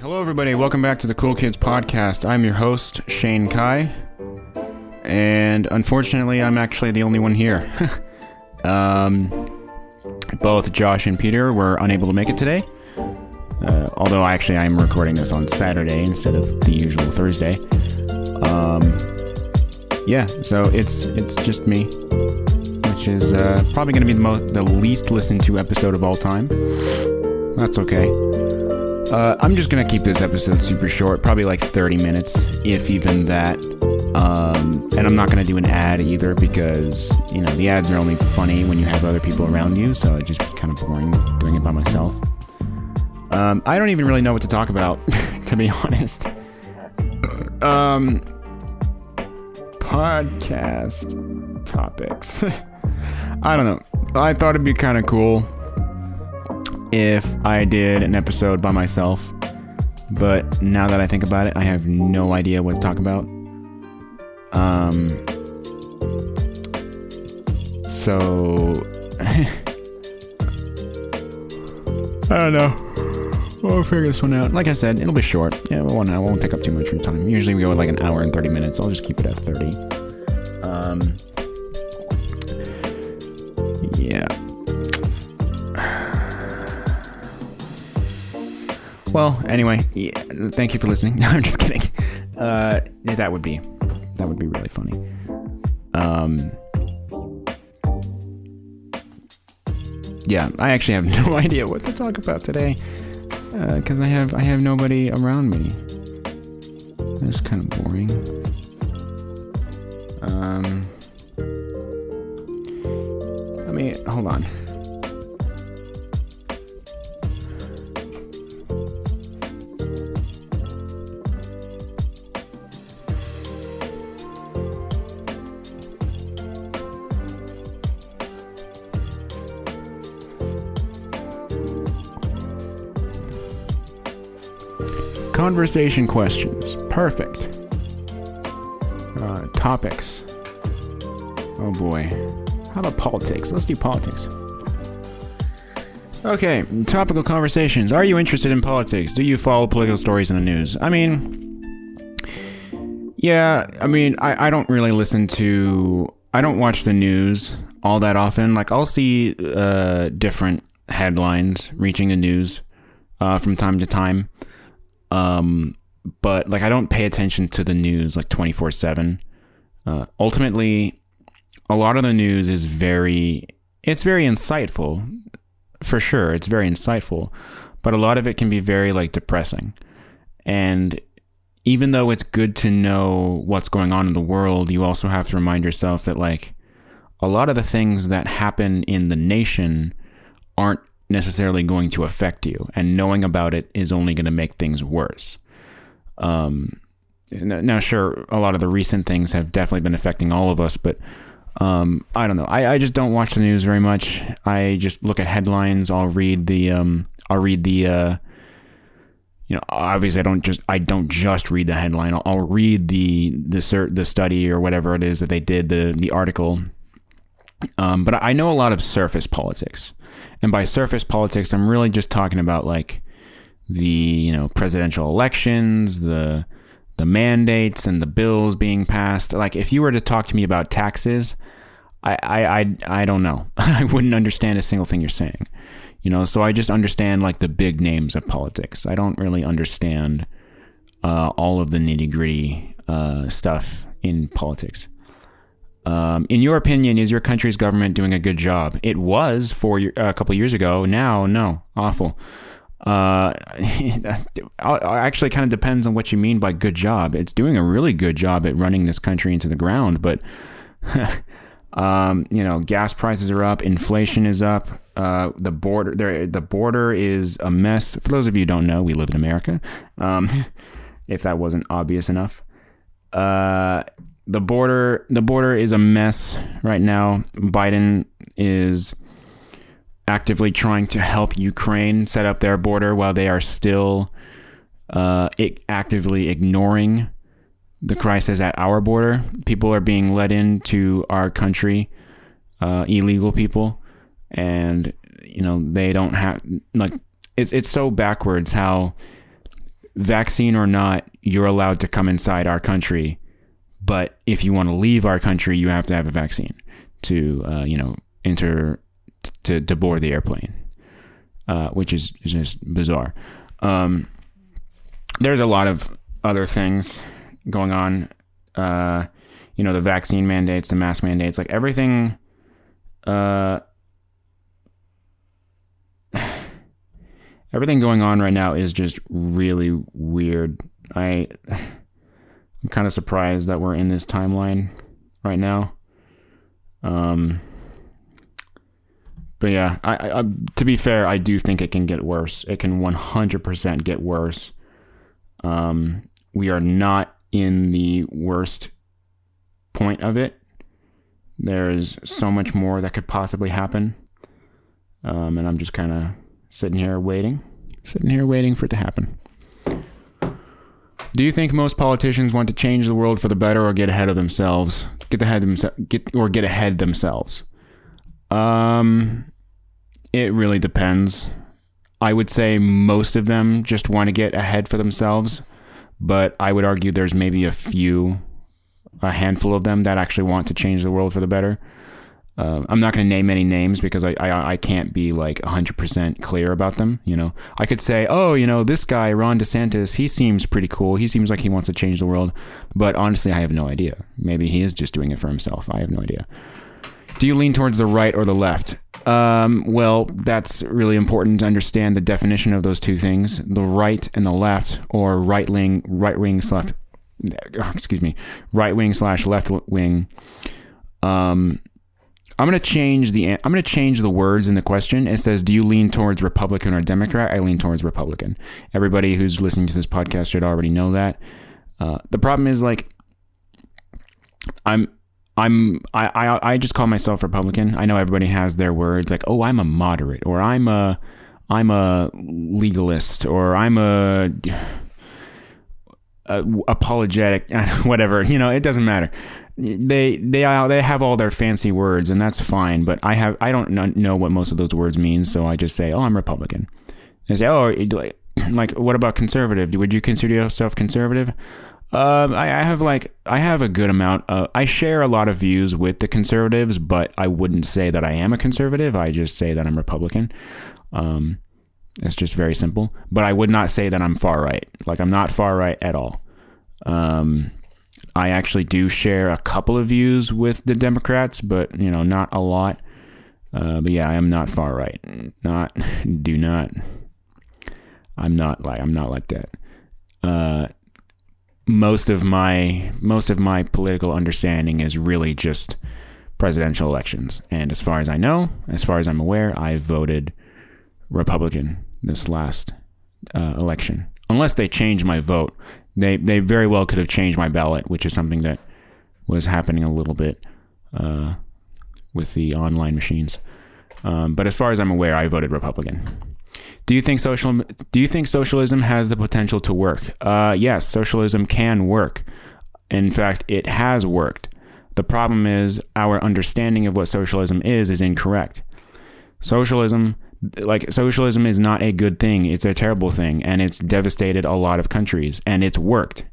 Hello, everybody. Welcome back to the Cool Kids Podcast. I'm your host, Shane Kai. And unfortunately, I'm actually the only one here. um, both Josh and Peter were unable to make it today. Uh, although, actually, I'm recording this on Saturday instead of the usual Thursday. Um, yeah, so it's it's just me, which is uh, probably going to be the most the least listened to episode of all time. That's okay. Uh, I'm just gonna keep this episode super short, probably like 30 minutes, if even that. Um, and I'm not gonna do an ad either because you know the ads are only funny when you have other people around you, so it'd just be kind of boring doing it by myself. Um, I don't even really know what to talk about, to be honest. Um, podcast topics. I don't know. I thought it'd be kind of cool if I did an episode by myself. But now that I think about it, I have no idea what to talk about. Um. So. I don't know. We'll figure this one out. Like I said, it'll be short. Yeah, no, it won't take up too much of your time. Usually we go like an hour and 30 minutes. I'll just keep it at 30. Um. Well, anyway, yeah, thank you for listening. No, I'm just kidding. Uh, yeah, that would be that would be really funny. Um, yeah, I actually have no idea what to talk about today because I have I have nobody around me. That's kind of boring. Um, I mean, hold on. Conversation questions. Perfect. Uh, topics. Oh boy. How about politics? Let's do politics. Okay, topical conversations. Are you interested in politics? Do you follow political stories in the news? I mean, yeah, I mean, I, I don't really listen to, I don't watch the news all that often. Like, I'll see uh, different headlines reaching the news uh, from time to time. Um, but like I don't pay attention to the news like 24 seven. Uh, ultimately, a lot of the news is very, it's very insightful for sure. It's very insightful, but a lot of it can be very like depressing. And even though it's good to know what's going on in the world, you also have to remind yourself that like a lot of the things that happen in the nation aren't necessarily going to affect you, and knowing about it is only going to make things worse. Um, now, sure, a lot of the recent things have definitely been affecting all of us, but um, I don't know. I, I just don't watch the news very much. I just look at headlines. I'll read the um, I'll read the uh, you know obviously I don't just I don't just read the headline. I'll, I'll read the the cert, the study or whatever it is that they did the the article. Um, but I know a lot of surface politics. And by surface politics, I'm really just talking about like the, you know, presidential elections, the the mandates and the bills being passed. Like if you were to talk to me about taxes, I I I, I don't know. I wouldn't understand a single thing you're saying. You know, so I just understand like the big names of politics. I don't really understand uh, all of the nitty gritty uh, stuff in politics. Um, in your opinion, is your country's government doing a good job? It was for a couple years ago. Now, no, awful. Uh, actually, kind of depends on what you mean by good job. It's doing a really good job at running this country into the ground, but um, you know, gas prices are up, inflation is up. Uh, the border, the border is a mess. For those of you who don't know, we live in America. Um, if that wasn't obvious enough. Uh, the border the border is a mess right now. Biden is actively trying to help Ukraine set up their border while they are still uh, actively ignoring the crisis at our border. People are being let into our country, uh, illegal people, and you know they don't have like it's it's so backwards how vaccine or not, you're allowed to come inside our country. But if you want to leave our country, you have to have a vaccine to, uh, you know, enter to, to board the airplane, uh, which is, is just bizarre. Um, there's a lot of other things going on. Uh, you know, the vaccine mandates, the mask mandates, like everything. Uh, everything going on right now is just really weird. I I'm kind of surprised that we're in this timeline right now. Um but yeah, I, I, to be fair, I do think it can get worse. It can 100% get worse. Um, we are not in the worst point of it. There's so much more that could possibly happen. Um, and I'm just kind of sitting here waiting, sitting here waiting for it to happen. Do you think most politicians want to change the world for the better or get ahead of themselves? Get ahead themselves, get or get ahead themselves. Um, it really depends. I would say most of them just want to get ahead for themselves, but I would argue there's maybe a few, a handful of them that actually want to change the world for the better. Uh, I'm not going to name any names because I, I, I can't be like 100% clear about them. You know, I could say, oh, you know, this guy Ron DeSantis, he seems pretty cool. He seems like he wants to change the world, but honestly, I have no idea. Maybe he is just doing it for himself. I have no idea. Do you lean towards the right or the left? Um, well, that's really important to understand the definition of those two things: the right and the left, or right wing, right wing slash, excuse me, right wing slash left wing. Um, I'm to change the I'm to change the words in the question. It says, "Do you lean towards Republican or Democrat?" I lean towards Republican. Everybody who's listening to this podcast should already know that. Uh, the problem is like I'm I'm I, I I just call myself Republican. I know everybody has their words like, "Oh, I'm a moderate," or "I'm a I'm a legalist," or "I'm a, a apologetic," whatever. You know, it doesn't matter they they they have all their fancy words and that's fine but i have i don't know what most of those words mean so i just say oh i'm republican they say oh like what about conservative would you consider yourself conservative um, I, I have like I have a good amount. Of, I share a lot of views with the conservatives, but I wouldn't say that I am a conservative. I just say that I'm Republican. Um, it's just very simple. But I would not say that I'm far right. Like I'm not far right at all. Um, I actually do share a couple of views with the Democrats, but you know, not a lot. Uh, but yeah, I am not far right. Not, do not. I'm not like I'm not like that. Uh, most of my most of my political understanding is really just presidential elections, and as far as I know, as far as I'm aware, I voted Republican this last uh, election, unless they change my vote they they very well could have changed my ballot, which is something that was happening a little bit uh, with the online machines. Um, but as far as I'm aware, I voted Republican. Do you think social Do you think socialism has the potential to work? Uh, yes, socialism can work. In fact, it has worked. The problem is our understanding of what socialism is is incorrect. Socialism like socialism is not a good thing. It's a terrible thing and it's devastated a lot of countries and it's worked.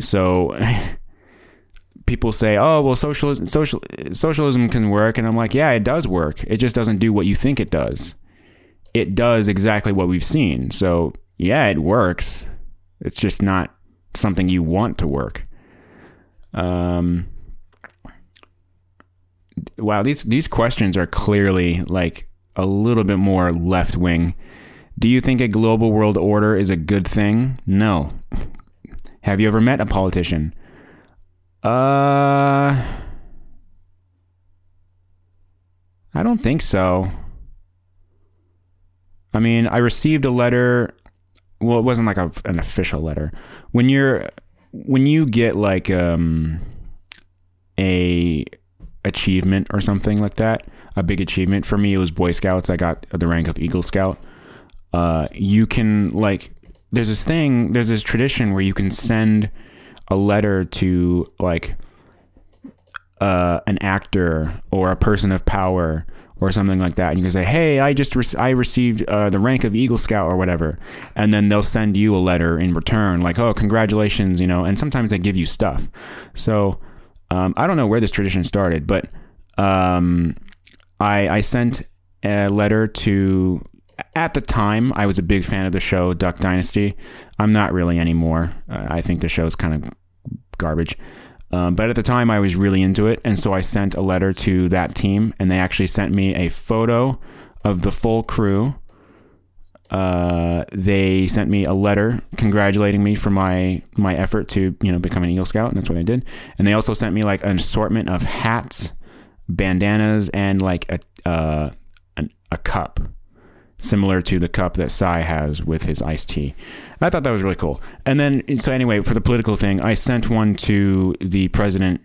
So people say oh well socialism social socialism can work and i'm like yeah it does work. It just doesn't do what you think it does. It does exactly what we've seen. So yeah it works. It's just not something you want to work. Um wow these these questions are clearly like a little bit more left wing. Do you think a global world order is a good thing? No. Have you ever met a politician? Uh I don't think so. I mean, I received a letter. Well, it wasn't like a, an official letter. When you're when you get like um a achievement or something like that, a big achievement for me. It was Boy Scouts. I got the rank of Eagle Scout. Uh, you can like, there's this thing, there's this tradition where you can send a letter to like uh, an actor or a person of power or something like that, and you can say, "Hey, I just re- I received uh, the rank of Eagle Scout or whatever," and then they'll send you a letter in return, like, "Oh, congratulations," you know. And sometimes they give you stuff. So um, I don't know where this tradition started, but um, I I sent a letter to. At the time, I was a big fan of the show Duck Dynasty. I'm not really anymore. Uh, I think the show is kind of garbage. Um, but at the time, I was really into it. And so I sent a letter to that team, and they actually sent me a photo of the full crew. Uh, they sent me a letter congratulating me for my my effort to you know become an Eagle Scout, and that's what I did. And they also sent me like an assortment of hats, bandanas, and like a uh, an, a cup similar to the cup that Si has with his iced tea. I thought that was really cool. And then, so anyway, for the political thing, I sent one to the president.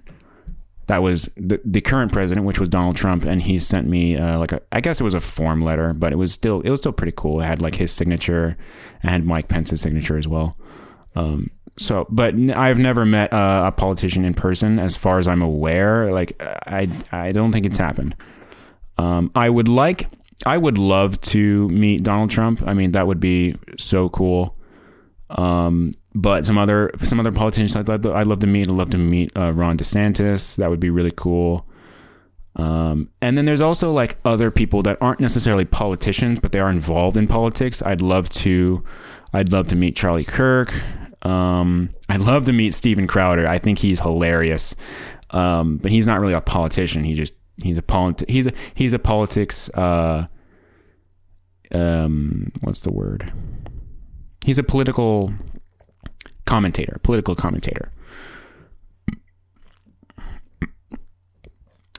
That was the, the current president, which was Donald Trump, and he sent me uh, like a, I guess it was a form letter, but it was still it was still pretty cool. It had like his signature, and Mike Pence's signature as well. Um, so, but I've never met a politician in person, as far as I'm aware. Like, I I don't think it's happened. Um, I would like I would love to meet Donald Trump. I mean, that would be so cool. Um, but some other some other politicians I'd love to, I'd love to meet. I'd love to meet uh, Ron DeSantis. That would be really cool. Um, and then there's also like other people that aren't necessarily politicians, but they are involved in politics. I'd love to, I'd love to meet Charlie Kirk. Um, I'd love to meet Steven Crowder. I think he's hilarious. Um, but he's not really a politician. He just he's a polit- he's a he's a politics uh, um what's the word? He's a political commentator, political commentator.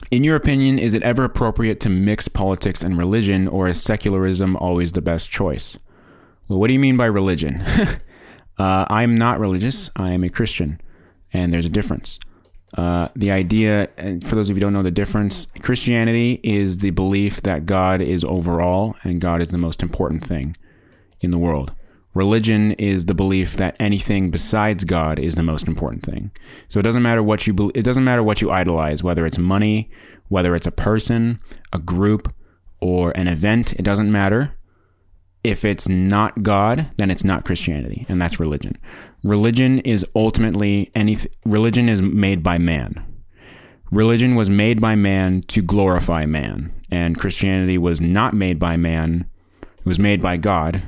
In your opinion, is it ever appropriate to mix politics and religion, or is secularism always the best choice? Well, what do you mean by religion? uh, I'm not religious. I am a Christian, and there's a difference. Uh, the idea, and for those of you who don't know the difference, Christianity is the belief that God is overall and God is the most important thing in the world. Religion is the belief that anything besides God is the most important thing. So it doesn't matter what you be- it doesn't matter what you idolize, whether it's money, whether it's a person, a group, or an event. It doesn't matter. If it's not God, then it's not Christianity, and that's religion. Religion is ultimately any religion is made by man. Religion was made by man to glorify man, and Christianity was not made by man. It was made by God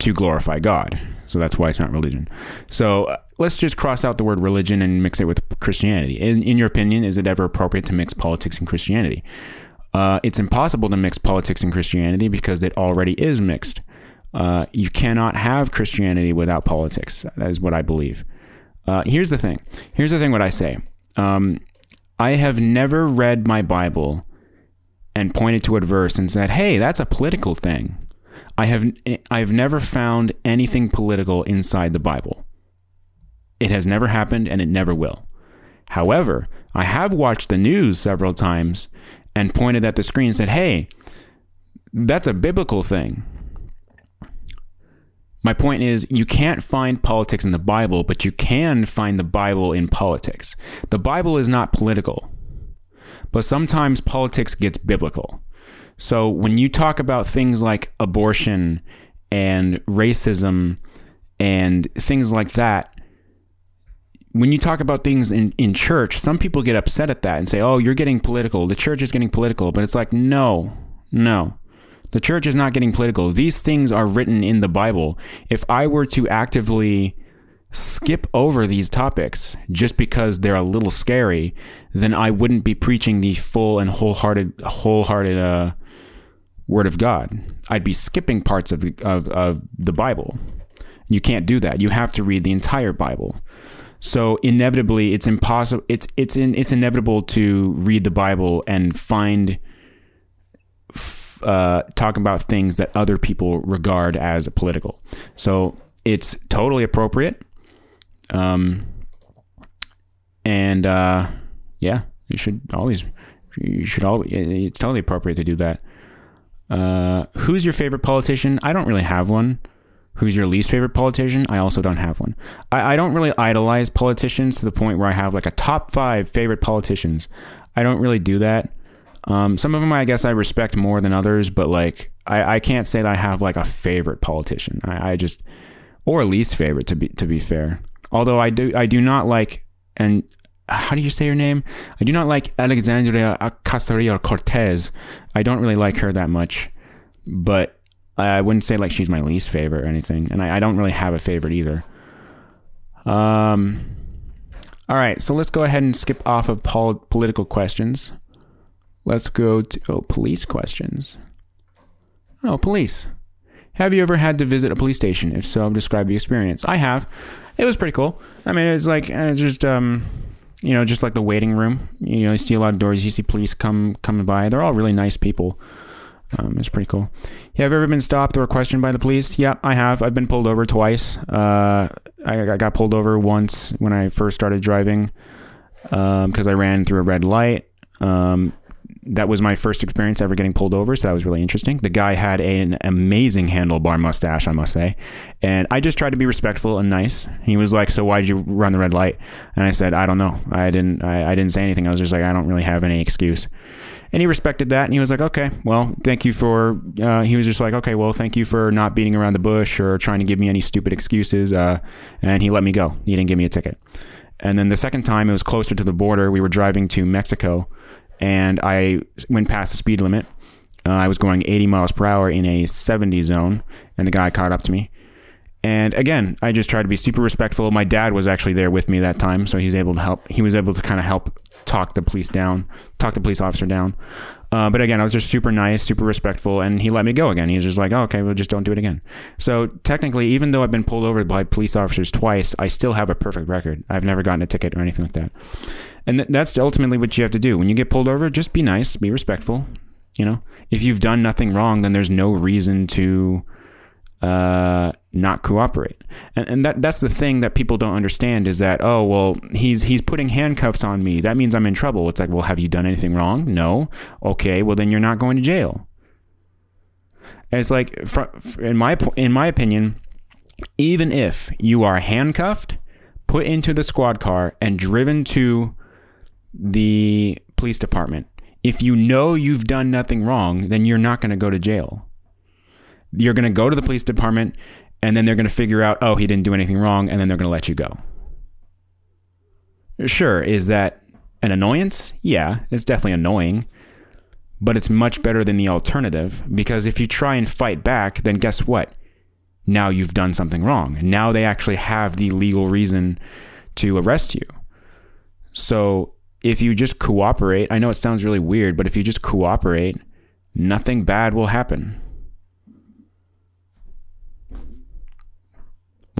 to glorify God. So that's why it's not religion. So uh, let's just cross out the word religion and mix it with Christianity. In, in your opinion, is it ever appropriate to mix politics and Christianity? Uh, it's impossible to mix politics and Christianity because it already is mixed. Uh, you cannot have Christianity without politics. That is what I believe. Uh, here's the thing. Here's the thing. What I say. Um, I have never read my Bible and pointed to a verse and said, "Hey, that's a political thing." I have I've never found anything political inside the Bible. It has never happened and it never will. However, I have watched the news several times and pointed at the screen and said, "Hey, that's a biblical thing." My point is, you can't find politics in the Bible, but you can find the Bible in politics. The Bible is not political, but sometimes politics gets biblical. So when you talk about things like abortion and racism and things like that, when you talk about things in, in church, some people get upset at that and say, oh, you're getting political. The church is getting political. But it's like, no, no. The church is not getting political. These things are written in the Bible. If I were to actively skip over these topics just because they're a little scary, then I wouldn't be preaching the full and wholehearted, wholehearted uh, word of God. I'd be skipping parts of the, of, of the Bible. You can't do that. You have to read the entire Bible. So inevitably, it's impossible. It's it's in, it's inevitable to read the Bible and find uh, talk about things that other people regard as political. So it's totally appropriate. Um, and uh, yeah, you should always you should always it's totally appropriate to do that. Uh, who's your favorite politician? I don't really have one. Who's your least favorite politician? I also don't have one. I, I don't really idolize politicians to the point where I have like a top five favorite politicians. I don't really do that. Um, some of them I guess I respect more than others, but like I, I can't say that I have like a favorite politician. I, I just or least favorite to be to be fair. Although I do I do not like and how do you say her name? I do not like Alexandria Ocasio Cortez. I don't really like her that much, but I wouldn't say like she's my least favorite or anything, and I, I don't really have a favorite either. Um. All right, so let's go ahead and skip off of pol- political questions. Let's go to oh, police questions. Oh, police. Have you ever had to visit a police station? If so, describe the experience. I have. It was pretty cool. I mean, it's like uh, just um, you know, just like the waiting room. You know, you see a lot of doors. You see police come coming by. They're all really nice people. Um, it's pretty cool. Have you ever been stopped or questioned by the police? Yeah, I have. I've been pulled over twice. Uh, I, I, got pulled over once when I first started driving because um, I ran through a red light. Um, that was my first experience ever getting pulled over, so that was really interesting. The guy had an amazing handlebar mustache, I must say, and I just tried to be respectful and nice. He was like, "So why did you run the red light?" And I said, "I don't know. I didn't. I, I didn't say anything. I was just like, I don't really have any excuse." And he respected that, and he was like, "Okay, well, thank you for." Uh, he was just like, "Okay, well, thank you for not beating around the bush or trying to give me any stupid excuses." Uh, and he let me go. He didn't give me a ticket. And then the second time, it was closer to the border. We were driving to Mexico and I went past the speed limit. Uh, I was going 80 miles per hour in a 70 zone, and the guy caught up to me. And again, I just tried to be super respectful. My dad was actually there with me that time, so he's able to help. He was able to kind of help talk the police down, talk the police officer down. Uh, but again, I was just super nice, super respectful, and he let me go again. He's just like, oh, okay, well, just don't do it again. So technically, even though I've been pulled over by police officers twice, I still have a perfect record. I've never gotten a ticket or anything like that. And th- that's ultimately what you have to do. When you get pulled over, just be nice, be respectful. You know, if you've done nothing wrong, then there's no reason to uh, not cooperate. And, and that that's the thing that people don't understand is that oh well he's he's putting handcuffs on me. That means I'm in trouble. It's like well have you done anything wrong? No. Okay, well then you're not going to jail. And it's like in my in my opinion, even if you are handcuffed, put into the squad car and driven to the police department. If you know you've done nothing wrong, then you're not going to go to jail. You're going to go to the police department and then they're going to figure out, oh, he didn't do anything wrong, and then they're going to let you go. Sure, is that an annoyance? Yeah, it's definitely annoying, but it's much better than the alternative because if you try and fight back, then guess what? Now you've done something wrong. Now they actually have the legal reason to arrest you. So if you just cooperate, I know it sounds really weird, but if you just cooperate, nothing bad will happen.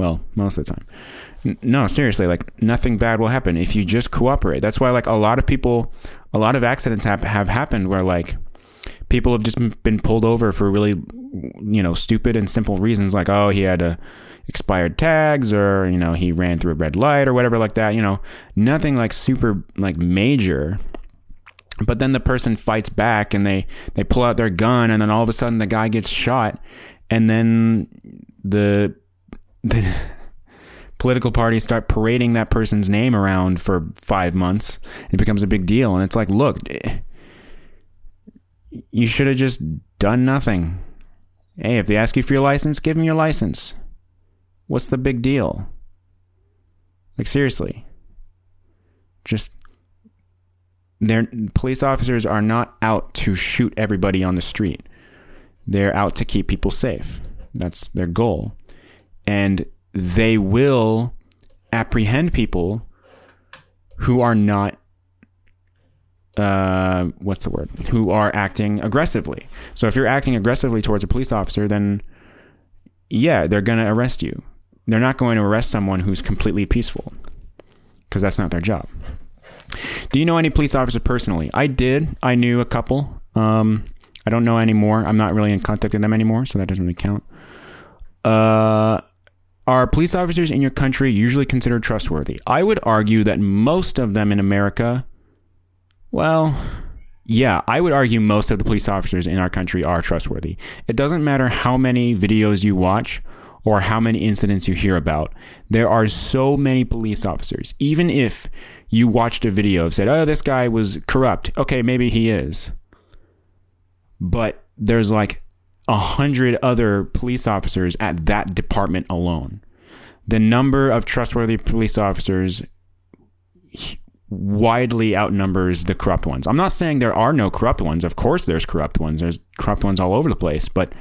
Well, most of the time. No, seriously, like nothing bad will happen if you just cooperate. That's why like a lot of people, a lot of accidents have, have happened where like people have just been pulled over for really, you know, stupid and simple reasons like, oh, he had a expired tags or you know he ran through a red light or whatever like that you know nothing like super like major but then the person fights back and they they pull out their gun and then all of a sudden the guy gets shot and then the the political parties start parading that person's name around for 5 months it becomes a big deal and it's like look you should have just done nothing hey if they ask you for your license give them your license What's the big deal? Like seriously. Just their police officers are not out to shoot everybody on the street. They're out to keep people safe. That's their goal. And they will apprehend people who are not uh, what's the word? Who are acting aggressively. So if you're acting aggressively towards a police officer, then yeah, they're going to arrest you. They're not going to arrest someone who's completely peaceful because that's not their job. Do you know any police officers personally? I did. I knew a couple. Um, I don't know anymore. I'm not really in contact with them anymore, so that doesn't really count. Uh, are police officers in your country usually considered trustworthy? I would argue that most of them in America, well, yeah, I would argue most of the police officers in our country are trustworthy. It doesn't matter how many videos you watch or how many incidents you hear about. There are so many police officers. Even if you watched a video and said, oh, this guy was corrupt. Okay, maybe he is. but there's like a hundred other police officers at that department alone. The number of trustworthy police officers widely outnumbers the corrupt ones. I'm not saying there are no corrupt ones. Of course, there's corrupt ones. There's corrupt ones all over the place, but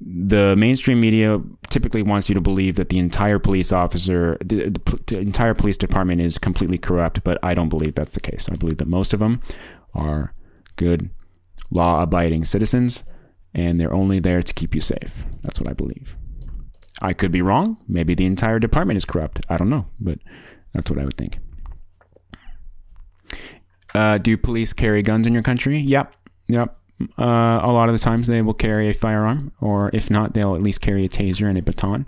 the mainstream media typically wants you to believe that the entire police officer, the, the, the, entire police department is completely corrupt, but I don't believe that's the case. I believe that most of them are good, law abiding citizens, and they're only there to keep you safe. That's what I believe. I could be wrong. Maybe the entire department is corrupt. I don't know, but that's what I would think. Uh, do police carry guns in your country? Yep. Yep. Uh, a lot of the times they will carry a firearm, or if not, they'll at least carry a taser and a baton.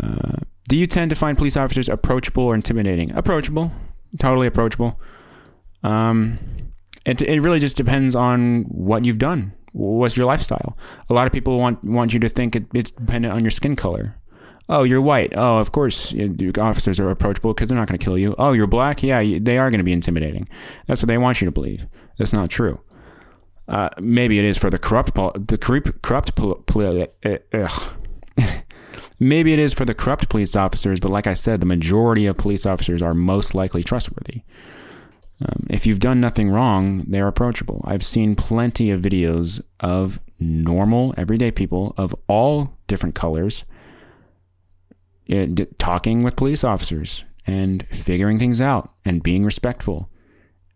Uh, do you tend to find police officers approachable or intimidating? Approachable, totally approachable. Um, it it really just depends on what you've done. What's your lifestyle? A lot of people want want you to think it, it's dependent on your skin color. Oh, you're white. Oh, of course, officers are approachable because they're not going to kill you. Oh, you're black. Yeah, they are going to be intimidating. That's what they want you to believe. That's not true. Uh, maybe it is for the corrupt, the corrupt, corrupt, uh, maybe it is for the corrupt police officers. But like I said, the majority of police officers are most likely trustworthy. Um, if you've done nothing wrong, they're approachable. I've seen plenty of videos of normal, everyday people of all different colors uh, talking with police officers and figuring things out and being respectful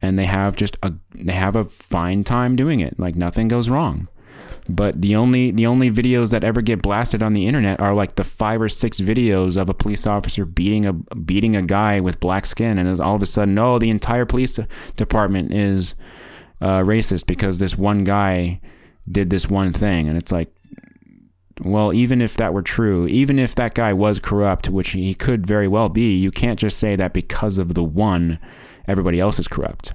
and they have just a they have a fine time doing it. Like nothing goes wrong. But the only the only videos that ever get blasted on the internet are like the five or six videos of a police officer beating a beating a guy with black skin, and all of a sudden, oh, the entire police department is uh, racist because this one guy did this one thing, and it's like, well, even if that were true, even if that guy was corrupt, which he could very well be, you can't just say that because of the one everybody else is corrupt.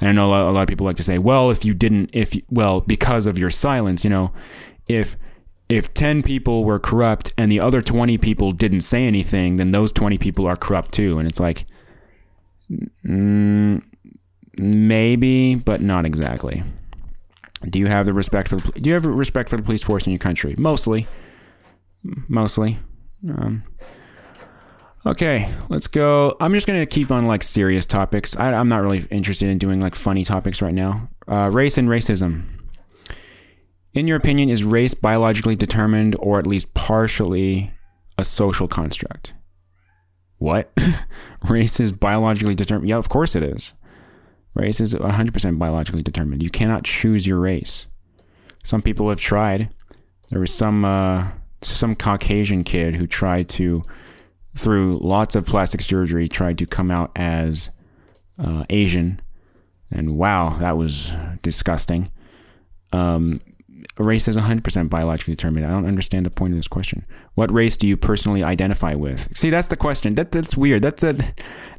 And I know a lot of people like to say, well, if you didn't, if, you, well, because of your silence, you know, if, if 10 people were corrupt and the other 20 people didn't say anything, then those 20 people are corrupt too. And it's like, mm, maybe, but not exactly. Do you have the respect for the, do you have respect for the police force in your country? Mostly, mostly. Um, Okay, let's go. I'm just gonna keep on like serious topics. I, am not really interested in doing like funny topics right now. Uh, race and racism. In your opinion, is race biologically determined or at least partially a social construct? What? race is biologically determined? Yeah, of course it is. Race is 100% biologically determined. You cannot choose your race. Some people have tried. There was some uh, some Caucasian kid who tried to through lots of plastic surgery, tried to come out as uh, Asian. And wow, that was disgusting. Um, race is 100% biologically determined. I don't understand the point of this question. What race do you personally identify with? See, that's the question. That that's weird. That's a,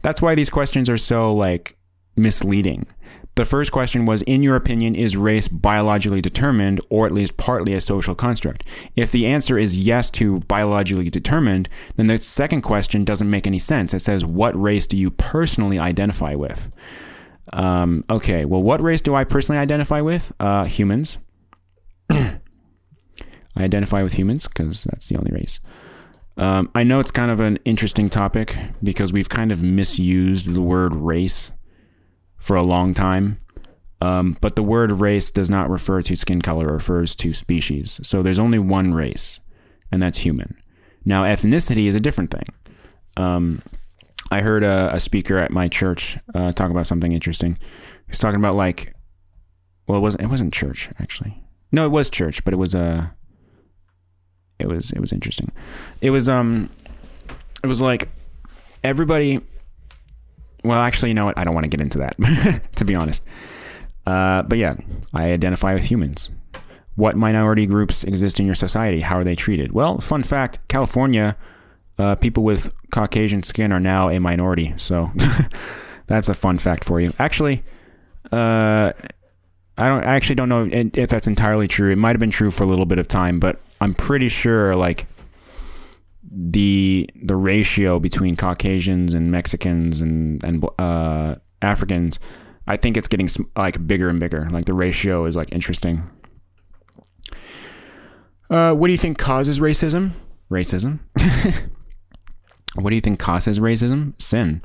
that's why these questions are so like misleading. The first question was In your opinion, is race biologically determined or at least partly a social construct? If the answer is yes to biologically determined, then the second question doesn't make any sense. It says, What race do you personally identify with? Um, okay, well, what race do I personally identify with? Uh, humans. I identify with humans because that's the only race. Um, I know it's kind of an interesting topic because we've kind of misused the word race for a long time. Um, but the word race does not refer to skin color, it refers to species. So there's only one race, and that's human. Now, ethnicity is a different thing. Um, I heard a, a, speaker at my church uh, talk about something interesting. He was talking about like, well, it wasn't it wasn't church actually. No, it was church, but it was a. Uh, it was it was interesting. It was um, it was like everybody well, actually, you know what? I don't want to get into that, to be honest. Uh, but yeah, I identify with humans. What minority groups exist in your society? How are they treated? Well, fun fact California, uh, people with Caucasian skin are now a minority. So that's a fun fact for you. Actually, uh, I don't. I actually don't know if that's entirely true. It might have been true for a little bit of time, but I'm pretty sure like the the ratio between Caucasians and Mexicans and and uh, Africans I think it's getting like bigger and bigger. Like the ratio is like interesting. Uh, what do you think causes racism? Racism. what do you think causes racism? Sin.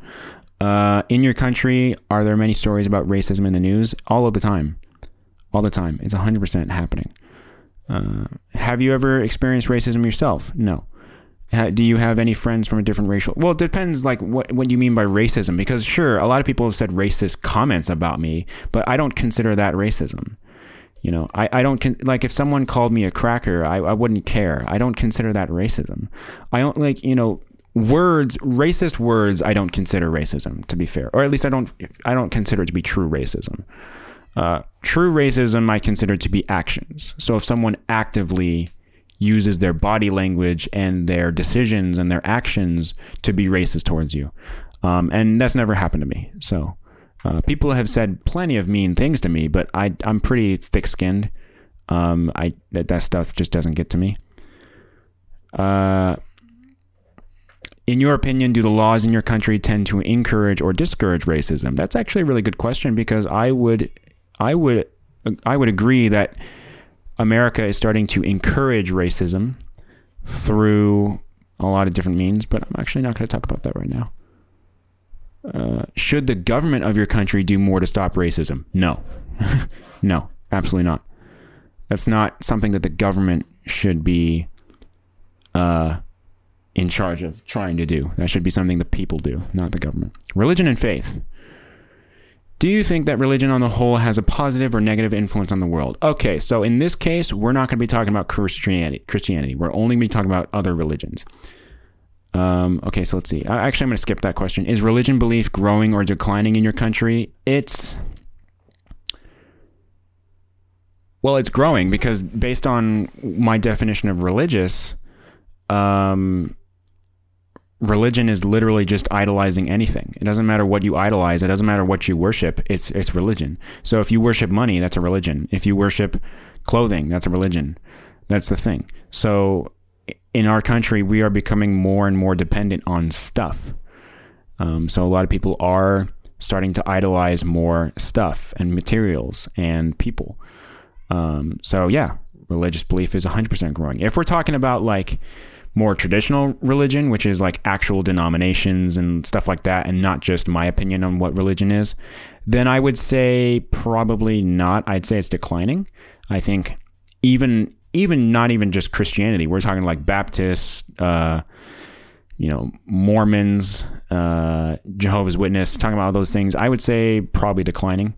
Uh, in your country, are there many stories about racism in the news? All of the time. All the time. It's 100% happening. Uh, have you ever experienced racism yourself? No. Do you have any friends from a different racial? Well, it depends, like what what you mean by racism. Because sure, a lot of people have said racist comments about me, but I don't consider that racism. You know, I, I don't con- like if someone called me a cracker, I, I wouldn't care. I don't consider that racism. I don't like, you know, words, racist words, I don't consider racism, to be fair. Or at least I don't I don't consider it to be true racism. Uh, true racism I consider to be actions. So if someone actively uses their body language and their decisions and their actions to be racist towards you. Um, and that's never happened to me. So uh, people have said plenty of mean things to me, but I I'm pretty thick skinned. Um, I that, that stuff just doesn't get to me. Uh, in your opinion, do the laws in your country tend to encourage or discourage racism? That's actually a really good question because I would I would I would agree that America is starting to encourage racism through a lot of different means, but I'm actually not going to talk about that right now. Uh, should the government of your country do more to stop racism? No. no, absolutely not. That's not something that the government should be uh, in charge of trying to do. That should be something the people do, not the government. Religion and faith. Do you think that religion on the whole has a positive or negative influence on the world? Okay, so in this case, we're not going to be talking about Christianity. Christianity. We're only going to be talking about other religions. Um, okay, so let's see. Actually, I'm going to skip that question. Is religion belief growing or declining in your country? It's well, it's growing because based on my definition of religious, um, religion is literally just idolizing anything. It doesn't matter what you idolize. It doesn't matter what you worship. It's it's religion. So if you worship money, that's a religion. If you worship clothing, that's a religion. That's the thing. So in our country, we are becoming more and more dependent on stuff. Um, so a lot of people are starting to idolize more stuff and materials and people. Um, so yeah, religious belief is 100% growing. If we're talking about like more traditional religion, which is like actual denominations and stuff like that, and not just my opinion on what religion is, then I would say probably not. I'd say it's declining. I think even even not even just Christianity. We're talking like Baptists, uh, you know, Mormons, uh, Jehovah's Witness, talking about all those things. I would say probably declining.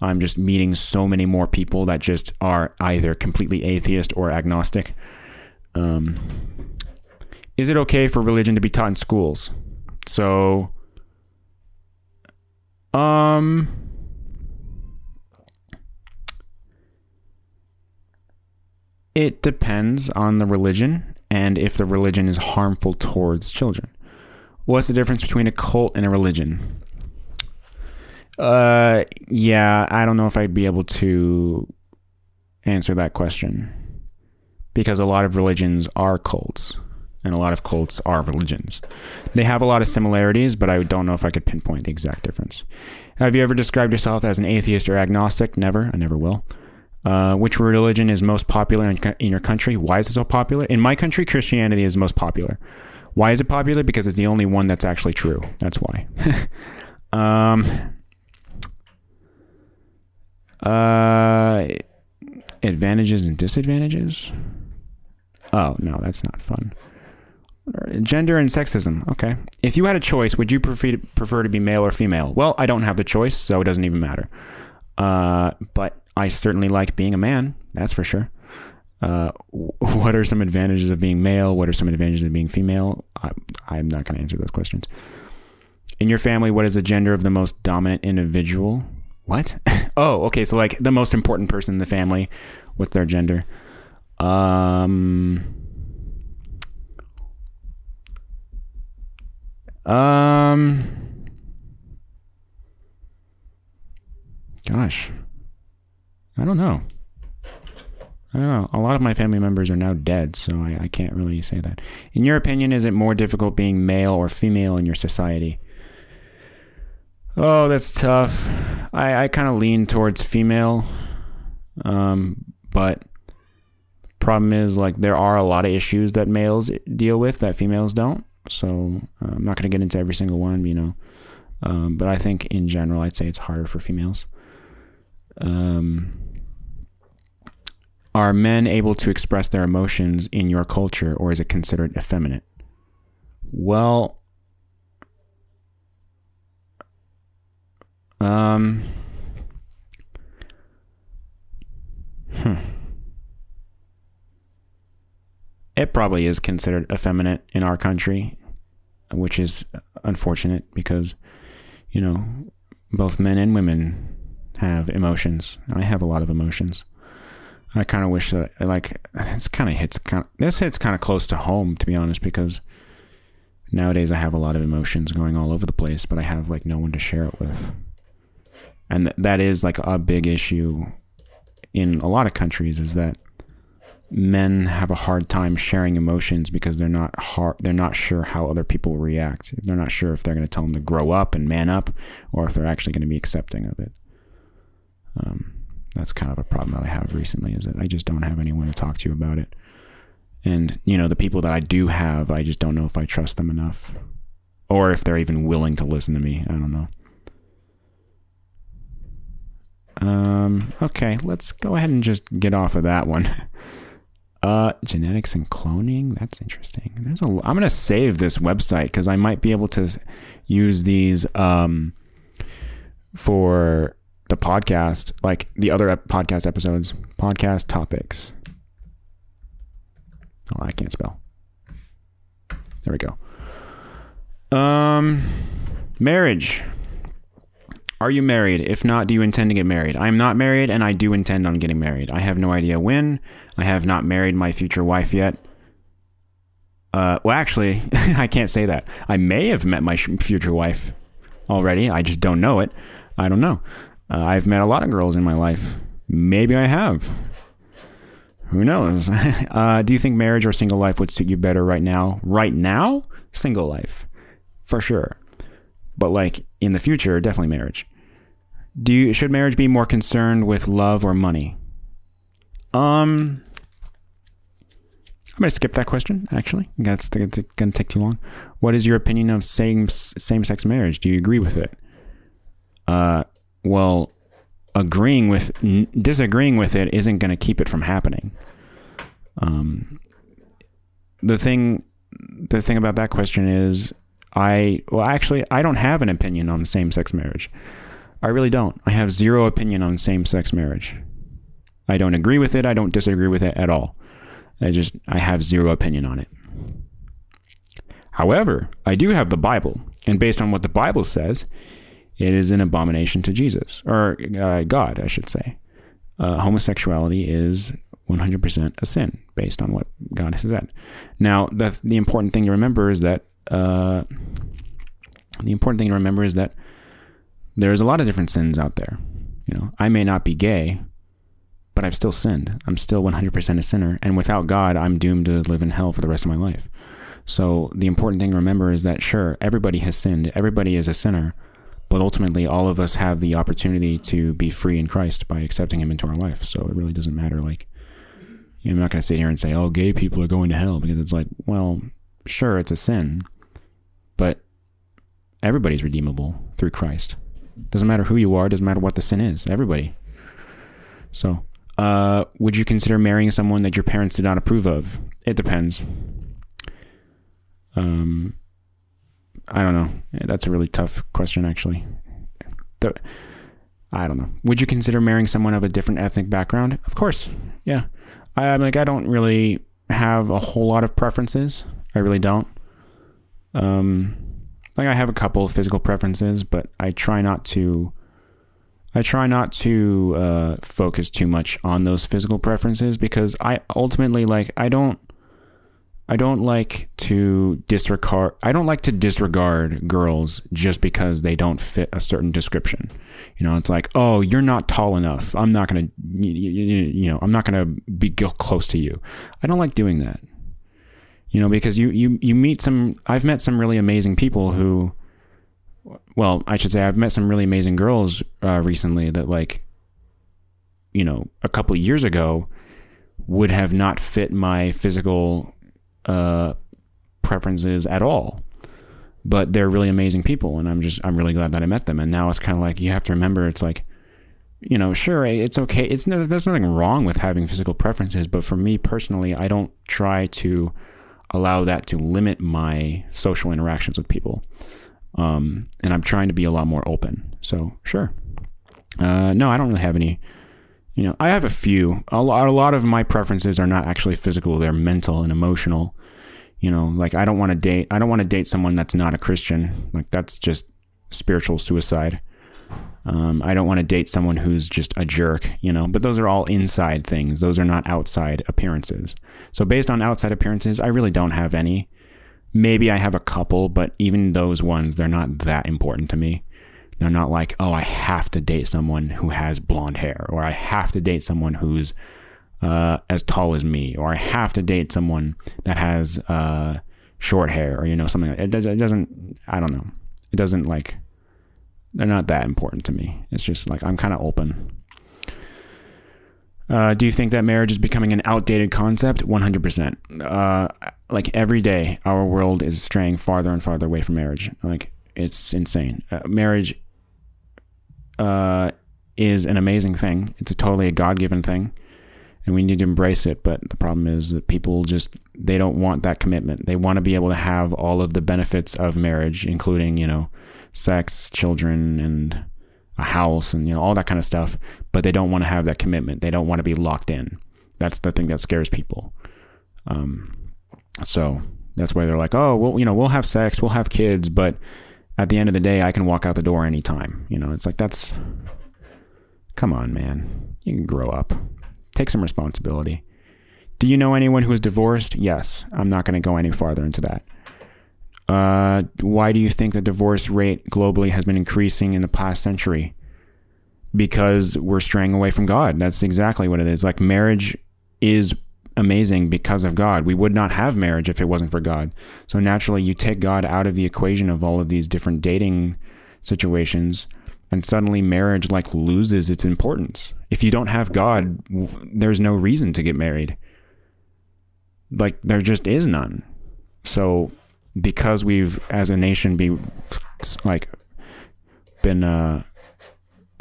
I'm just meeting so many more people that just are either completely atheist or agnostic. Um, is it okay for religion to be taught in schools? So, um, It depends on the religion and if the religion is harmful towards children. What's the difference between a cult and a religion? Uh, yeah, I don't know if I'd be able to answer that question because a lot of religions are cults and a lot of cults are religions. They have a lot of similarities, but I don't know if I could pinpoint the exact difference. Have you ever described yourself as an atheist or agnostic? Never. I never will. Uh, which religion is most popular in, in your country? Why is it so popular? In my country, Christianity is most popular. Why is it popular? Because it's the only one that's actually true. That's why. um, uh, advantages and disadvantages. Oh no, that's not fun. Gender and sexism. Okay. If you had a choice, would you prefer to, prefer to be male or female? Well, I don't have the choice, so it doesn't even matter. Uh, but I certainly like being a man. That's for sure. Uh, what are some advantages of being male? What are some advantages of being female? I, I'm not going to answer those questions. In your family, what is the gender of the most dominant individual? What? oh, okay. So like the most important person in the family, what's their gender? Um. Um. Gosh, I don't know. I don't know. A lot of my family members are now dead, so I, I, can't really say that. In your opinion, is it more difficult being male or female in your society? Oh, that's tough. I, I kind of lean towards female, um, but problem is like there are a lot of issues that males deal with that females don't. So uh, I'm not going to get into every single one, you know. Um, but I think in general, I'd say it's harder for females. Um, are men able to express their emotions in your culture, or is it considered effeminate? Well, um, hmm. It probably is considered effeminate in our country, which is unfortunate because, you know, both men and women have emotions. I have a lot of emotions. I kind of wish that, like, it's kind of hits kind. This hits kind of close to home, to be honest, because nowadays I have a lot of emotions going all over the place, but I have like no one to share it with, and th- that is like a big issue in a lot of countries. Is that men have a hard time sharing emotions because they're not hard, they're not sure how other people react. They're not sure if they're going to tell them to grow up and man up, or if they're actually going to be accepting of it. Um, that's kind of a problem that I have recently is that I just don't have anyone to talk to about it. And, you know, the people that I do have, I just don't know if I trust them enough or if they're even willing to listen to me. I don't know. Um, okay, let's go ahead and just get off of that one. Uh, genetics and cloning. That's interesting. There's a. I'm gonna save this website because I might be able to use these um for the podcast, like the other podcast episodes, podcast topics. Oh, I can't spell. There we go. Um, marriage. Are you married? If not, do you intend to get married? I am not married and I do intend on getting married. I have no idea when. I have not married my future wife yet. Uh, well, actually, I can't say that. I may have met my future wife already. I just don't know it. I don't know. Uh, I've met a lot of girls in my life. Maybe I have. Who knows? Uh, do you think marriage or single life would suit you better right now? Right now, single life, for sure. But like in the future, definitely marriage. Do you should marriage be more concerned with love or money? Um, I'm gonna skip that question. Actually, that's gonna take too long. What is your opinion of same same sex marriage? Do you agree with it? Uh, well, agreeing with disagreeing with it isn't going to keep it from happening. Um, the thing, the thing about that question is, I well, actually, I don't have an opinion on same-sex marriage. I really don't. I have zero opinion on same-sex marriage. I don't agree with it. I don't disagree with it at all. I just I have zero opinion on it. However, I do have the Bible, and based on what the Bible says, it is an abomination to Jesus, or uh, God, I should say. Uh, homosexuality is 100% a sin based on what God has said. Now, the, the important thing to remember is that uh, the important thing to remember is that there's a lot of different sins out there. You know, I may not be gay, but I've still sinned. I'm still 100% a sinner, and without God, I'm doomed to live in hell for the rest of my life. So the important thing to remember is that sure, everybody has sinned. Everybody is a sinner but ultimately all of us have the opportunity to be free in Christ by accepting him into our life. So it really doesn't matter like I'm not going to sit here and say, "Oh, gay people are going to hell," because it's like, well, sure, it's a sin, but everybody's redeemable through Christ. Doesn't matter who you are, doesn't matter what the sin is. Everybody. So, uh, would you consider marrying someone that your parents did not approve of? It depends. Um, I don't know. That's a really tough question, actually. The, I don't know. Would you consider marrying someone of a different ethnic background? Of course. Yeah. I, I'm like, I don't really have a whole lot of preferences. I really don't. Um, like I have a couple of physical preferences, but I try not to. I try not to uh, focus too much on those physical preferences because I ultimately like I don't I don't like to disregard I don't like to disregard girls just because they don't fit a certain description. You know, it's like, "Oh, you're not tall enough. I'm not going to you, know, I'm not going to be close to you." I don't like doing that. You know, because you you you meet some I've met some really amazing people who well, I should say I've met some really amazing girls uh, recently that like, you know, a couple years ago would have not fit my physical uh, preferences at all. But they're really amazing people, and I'm just I'm really glad that I met them. And now it's kind of like you have to remember it's like, you know, sure it's okay. It's no, there's nothing wrong with having physical preferences, but for me personally, I don't try to allow that to limit my social interactions with people. Um, and I'm trying to be a lot more open. So sure. Uh, no, I don't really have any. You know, I have a few. A lot, a lot of my preferences are not actually physical; they're mental and emotional. You know, like I don't want to date. I don't want to date someone that's not a Christian. Like that's just spiritual suicide. Um, I don't want to date someone who's just a jerk, you know, but those are all inside things. Those are not outside appearances. So, based on outside appearances, I really don't have any. Maybe I have a couple, but even those ones, they're not that important to me. They're not like, oh, I have to date someone who has blonde hair, or I have to date someone who's uh, as tall as me, or I have to date someone that has uh, short hair, or you know something. Like it, does, it doesn't. I don't know. It doesn't like. They're not that important to me. It's just like I'm kind of open. Uh, do you think that marriage is becoming an outdated concept? 100%. Uh, like every day, our world is straying farther and farther away from marriage. Like it's insane. Uh, marriage uh, is an amazing thing. It's a totally a God given thing, and we need to embrace it. But the problem is that people just they don't want that commitment. They want to be able to have all of the benefits of marriage, including you know, sex, children, and a house and you know all that kind of stuff but they don't want to have that commitment. They don't want to be locked in. That's the thing that scares people. Um, so that's why they're like oh well you know we'll have sex we'll have kids but at the end of the day i can walk out the door anytime. You know it's like that's come on man. You can grow up. Take some responsibility. Do you know anyone who is divorced? Yes. I'm not going to go any farther into that. Uh, why do you think the divorce rate globally has been increasing in the past century? Because we're straying away from God. That's exactly what it is. Like marriage is amazing because of God. We would not have marriage if it wasn't for God. So naturally, you take God out of the equation of all of these different dating situations, and suddenly marriage like loses its importance. If you don't have God, there's no reason to get married. Like there just is none. So because we've as a nation be like been uh,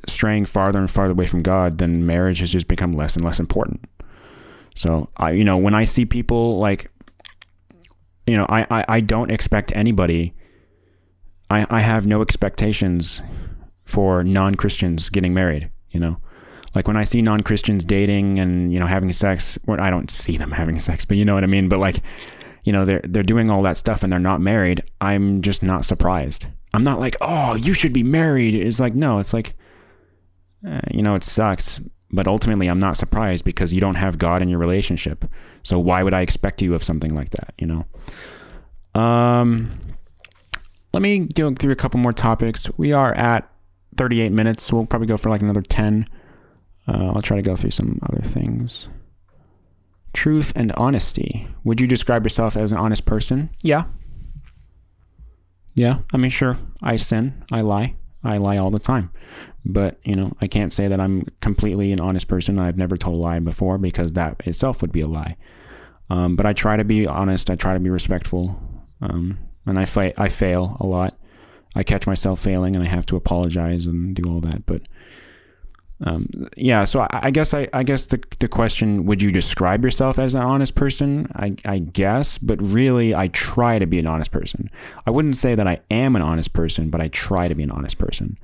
straying farther and farther away from God, then marriage has just become less and less important. So I, you know, when I see people like, you know, I, I, I don't expect anybody. I, I have no expectations for non Christians getting married. You know, like when I see non Christians dating and you know having sex, or I don't see them having sex, but you know what I mean. But like you know they're they're doing all that stuff and they're not married, I'm just not surprised. I'm not like, oh, you should be married. It's like no, it's like, uh, you know, it sucks, but ultimately I'm not surprised because you don't have God in your relationship. So why would I expect you of something like that? You know. Um, let me go through a couple more topics. We are at 38 minutes. we'll probably go for like another 10. Uh, I'll try to go through some other things. Truth and honesty. Would you describe yourself as an honest person? Yeah. Yeah, I mean, sure, I sin, I lie, I lie all the time. But, you know, I can't say that I'm completely an honest person. I've never told a lie before because that itself would be a lie. Um, but I try to be honest, I try to be respectful. Um, and I, fight, I fail a lot. I catch myself failing and I have to apologize and do all that. But um, yeah, so I, I, guess I, I guess the the question: Would you describe yourself as an honest person? I, I guess, but really, I try to be an honest person. I wouldn't say that I am an honest person, but I try to be an honest person.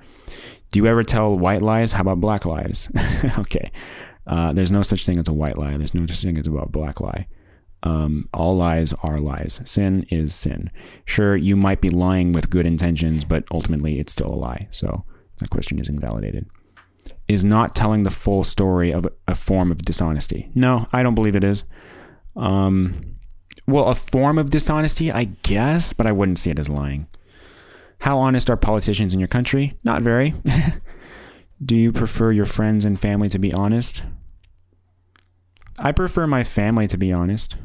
Do you ever tell white lies? How about black lies? okay, uh, there's no such thing as a white lie. There's no such thing as a black lie. Um, all lies are lies. Sin is sin. Sure, you might be lying with good intentions, but ultimately, it's still a lie. So that question is invalidated is not telling the full story of a form of dishonesty. No, I don't believe it is. Um, well, a form of dishonesty, I guess, but I wouldn't see it as lying. How honest are politicians in your country? Not very. Do you prefer your friends and family to be honest? I prefer my family to be honest.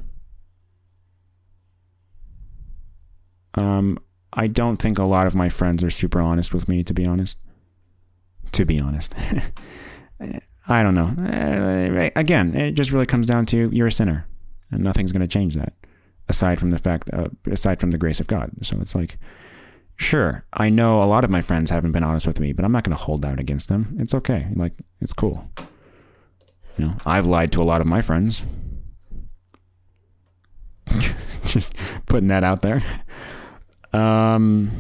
Um, I don't think a lot of my friends are super honest with me, to be honest. To be honest. I don't know. Uh, again, it just really comes down to you're a sinner, and nothing's going to change that, aside from the fact, uh, aside from the grace of God. So it's like, sure, I know a lot of my friends haven't been honest with me, but I'm not going to hold out against them. It's okay. Like it's cool. You know, I've lied to a lot of my friends. just putting that out there. Um,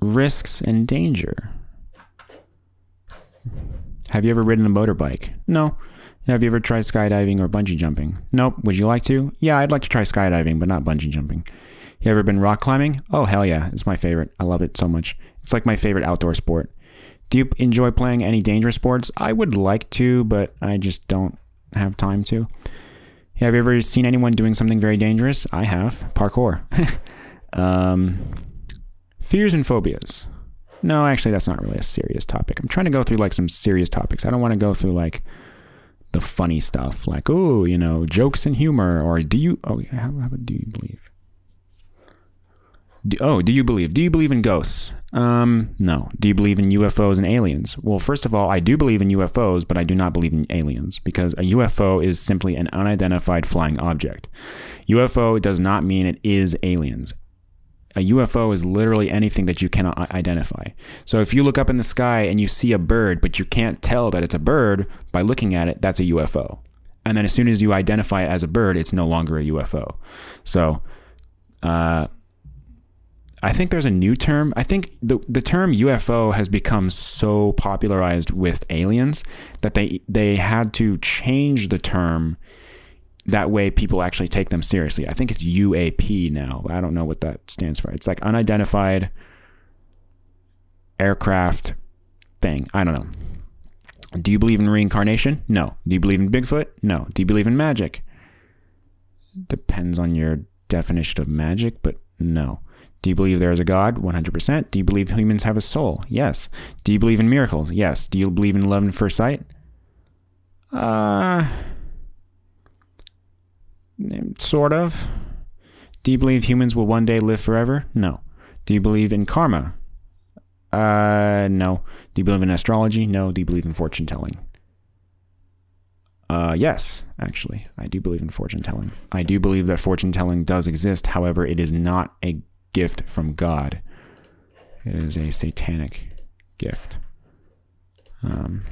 risks and danger. Have you ever ridden a motorbike? No. Have you ever tried skydiving or bungee jumping? Nope. Would you like to? Yeah, I'd like to try skydiving, but not bungee jumping. You ever been rock climbing? Oh, hell yeah. It's my favorite. I love it so much. It's like my favorite outdoor sport. Do you enjoy playing any dangerous sports? I would like to, but I just don't have time to. Have you ever seen anyone doing something very dangerous? I have. Parkour. um, fears and phobias. No, actually, that's not really a serious topic. I'm trying to go through like some serious topics. I don't want to go through like the funny stuff, like oh, you know, jokes and humor, or do you? Oh, how, about do you believe? Do, oh, do you believe? Do you believe in ghosts? Um, no. Do you believe in UFOs and aliens? Well, first of all, I do believe in UFOs, but I do not believe in aliens because a UFO is simply an unidentified flying object. UFO does not mean it is aliens. A UFO is literally anything that you cannot identify. So if you look up in the sky and you see a bird, but you can't tell that it's a bird by looking at it, that's a UFO. And then as soon as you identify it as a bird, it's no longer a UFO. So, uh, I think there's a new term. I think the the term UFO has become so popularized with aliens that they they had to change the term that way people actually take them seriously. I think it's UAP now. I don't know what that stands for. It's like unidentified aircraft thing. I don't know. Do you believe in reincarnation? No. Do you believe in Bigfoot? No. Do you believe in magic? Depends on your definition of magic, but no. Do you believe there is a God? 100%. Do you believe humans have a soul? Yes. Do you believe in miracles? Yes. Do you believe in love at first sight? Uh, sort of. Do you believe humans will one day live forever? No. Do you believe in karma? Uh, no. Do you believe in astrology? No. Do you believe in fortune telling? Uh, yes, actually, I do believe in fortune telling. I do believe that fortune telling does exist. However, it is not a gift from God. It is a satanic gift. Um,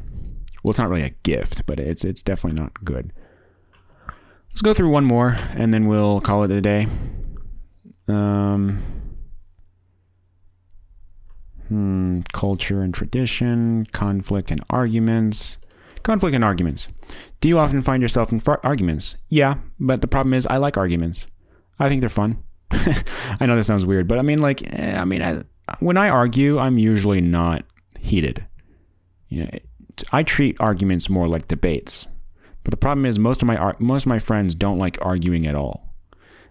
well, it's not really a gift, but it's it's definitely not good. Let's go through one more, and then we'll call it a day. Um, hmm, culture and tradition, conflict and arguments. Conflict and arguments. Do you often find yourself in arguments? Yeah, but the problem is I like arguments. I think they're fun. I know that sounds weird, but I mean, like, eh, I mean, I, when I argue, I'm usually not heated. You know, I treat arguments more like debates. But the problem is, most of my most of my friends don't like arguing at all,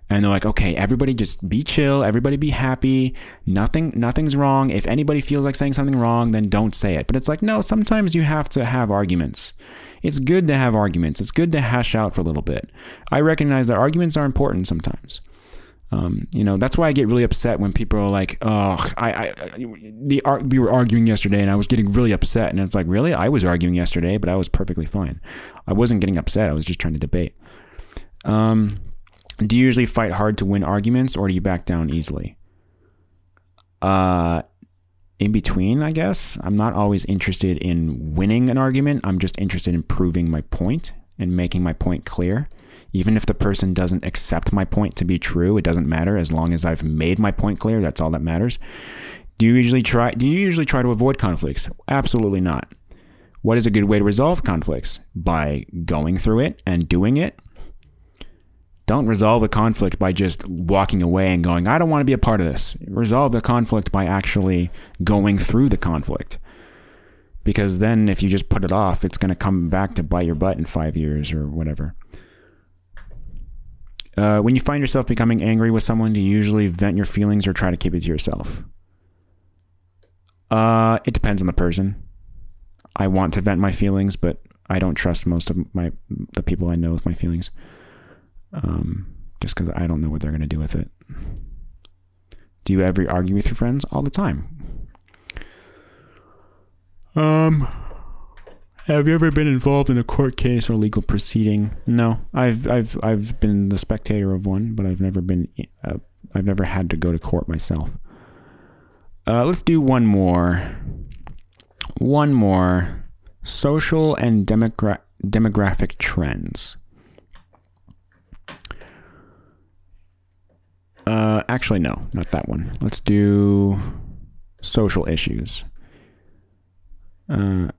and they're like, okay, everybody just be chill, everybody be happy, nothing nothing's wrong. If anybody feels like saying something wrong, then don't say it. But it's like, no, sometimes you have to have arguments. It's good to have arguments. It's good to hash out for a little bit. I recognize that arguments are important sometimes. Um, you know, that's why I get really upset when people are like, "Oh, I, I, the we were arguing yesterday, and I was getting really upset." And it's like, really, I was arguing yesterday, but I was perfectly fine. I wasn't getting upset. I was just trying to debate. Um, do you usually fight hard to win arguments, or do you back down easily? Uh, in between, I guess. I'm not always interested in winning an argument. I'm just interested in proving my point and making my point clear. Even if the person doesn't accept my point to be true, it doesn't matter as long as I've made my point clear. That's all that matters. Do you usually try do you usually try to avoid conflicts? Absolutely not. What is a good way to resolve conflicts? By going through it and doing it. Don't resolve a conflict by just walking away and going, I don't want to be a part of this. Resolve the conflict by actually going through the conflict. Because then, if you just put it off, it's going to come back to bite your butt in five years or whatever. Uh, when you find yourself becoming angry with someone, do you usually vent your feelings or try to keep it to yourself? Uh, it depends on the person. I want to vent my feelings, but I don't trust most of my the people I know with my feelings. Um, just because I don't know what they're gonna do with it. Do you ever argue with your friends? All the time. Um, have you ever been involved in a court case or legal proceeding? No, I've I've I've been the spectator of one, but I've never been uh, I've never had to go to court myself. Uh, let's do one more. One more. Social and demogra- demographic trends. Uh, actually, no, not that one. Let's do social issues. Uh,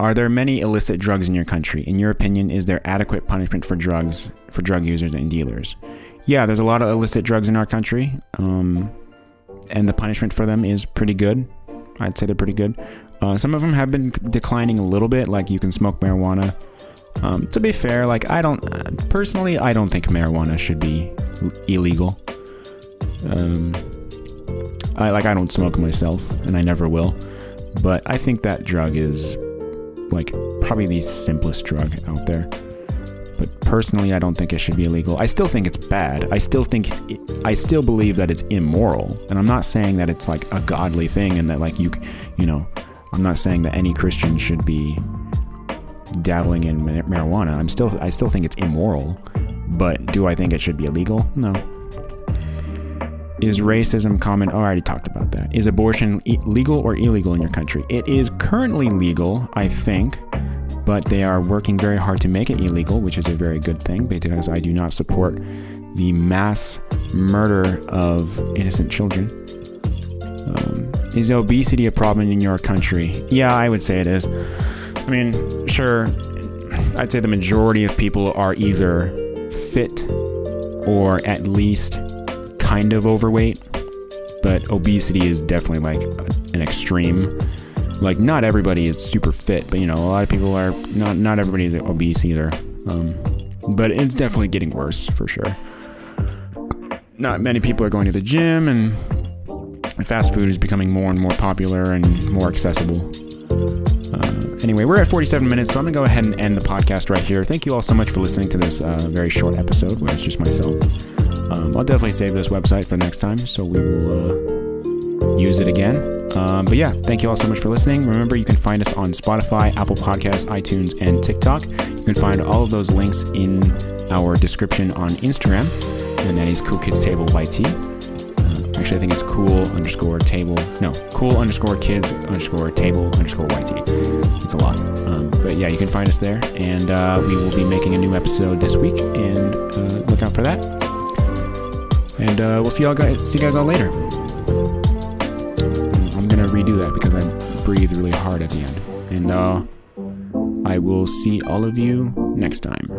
are there many illicit drugs in your country? In your opinion, is there adequate punishment for drugs for drug users and dealers? Yeah, there's a lot of illicit drugs in our country, um, and the punishment for them is pretty good. I'd say they're pretty good. Uh, some of them have been declining a little bit, like you can smoke marijuana. Um, to be fair, like I don't personally, I don't think marijuana should be illegal. Um, I like I don't smoke myself, and I never will. But I think that drug is like probably the simplest drug out there. But personally, I don't think it should be illegal. I still think it's bad. I still think I still believe that it's immoral. And I'm not saying that it's like a godly thing and that like you, you know, I'm not saying that any Christian should be dabbling in marijuana. I'm still I still think it's immoral. But do I think it should be illegal? No. Is racism common? Oh, I already talked about that. Is abortion legal or illegal in your country? It is currently legal, I think, but they are working very hard to make it illegal, which is a very good thing because I do not support the mass murder of innocent children. Um, is obesity a problem in your country? Yeah, I would say it is. I mean, sure, I'd say the majority of people are either fit or at least kind of overweight, but obesity is definitely like an extreme. Like not everybody is super fit, but you know a lot of people are not. Not everybody is obese either. Um, but it's definitely getting worse for sure. Not many people are going to the gym, and fast food is becoming more and more popular and more accessible. Uh, anyway, we're at 47 minutes, so I'm going to go ahead and end the podcast right here. Thank you all so much for listening to this uh, very short episode where it's just myself. Um, I'll definitely save this website for next time, so we will uh, use it again. Um, but yeah, thank you all so much for listening. Remember, you can find us on Spotify, Apple Podcasts, iTunes, and TikTok. You can find all of those links in our description on Instagram, and that is Cool Kids Table YT. Uh, actually, I think it's cool underscore table. No, cool underscore kids underscore table underscore YT. It's a lot. Um, but yeah, you can find us there, and uh, we will be making a new episode this week, and uh, look out for that. And uh, we'll see y'all guys. See you guys all later. I'm gonna redo that because I breathed really hard at the end. And uh, I will see all of you next time.